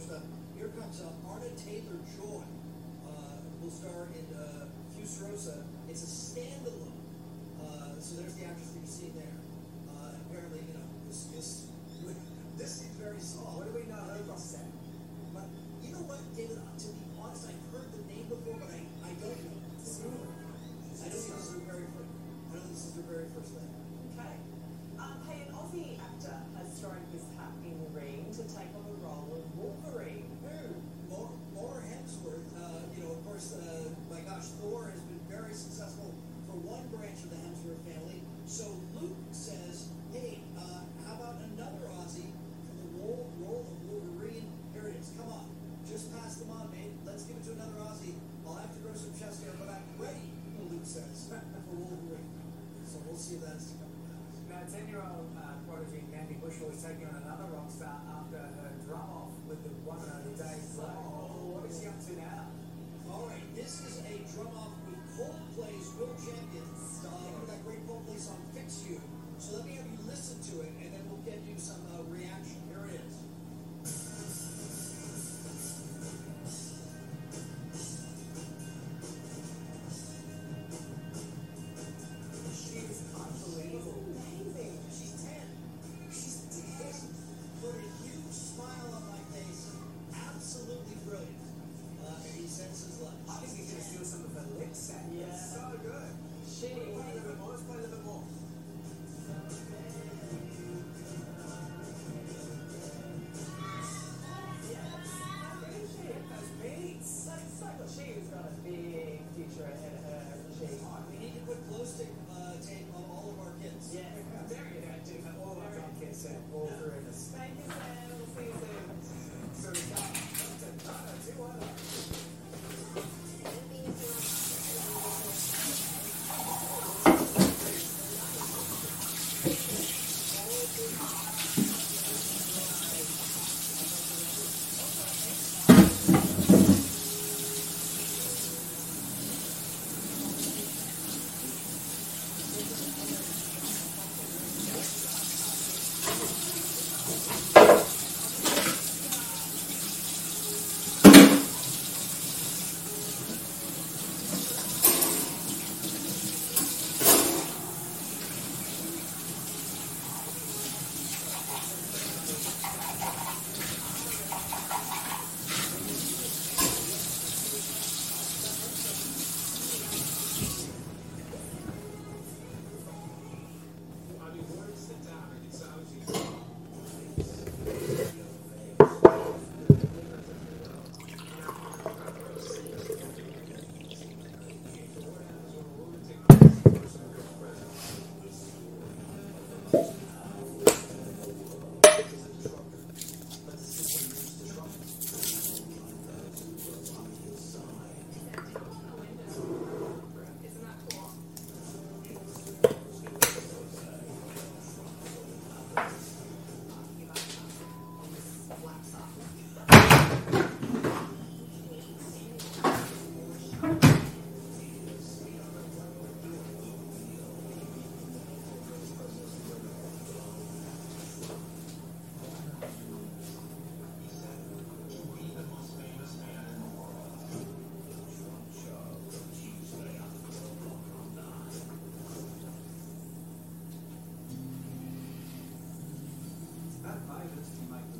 On the stuff. Here comes uh, Anya Taylor Joy. Uh, will star in uh, Furiosa. It's a standalone. Uh, so there's the actress that you see there. Uh, apparently, you know, this this this seems very small. What do we know about that? But you know what, David? To be honest, I've heard the name before, but I, I don't know. I don't think this is her very first. I don't think this is her very first thing. Okay. Um, hey, an Aussie actor has thrown his taking on another rock star after her drum off with the one and only Dave Grohl. What is she up to now? All right, this is a drum off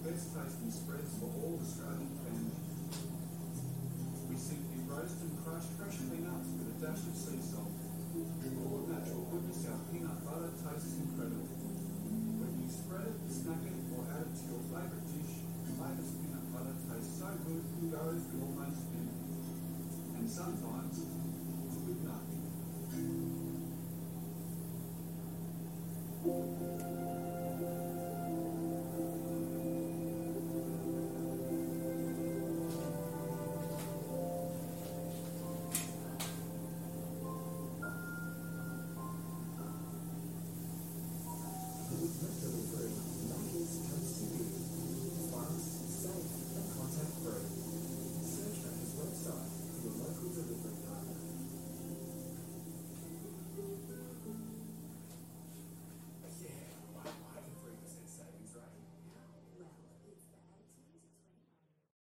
best tasting spreads for all Australian families. We simply roast and crush fresh peanuts with a dash of sea salt. Of natural goodness, our peanut butter tastes incredible. Whether you spread it, snack it, or add it to your favourite dish, Mayver's peanut butter tastes so good it goes with almost anything. And sometimes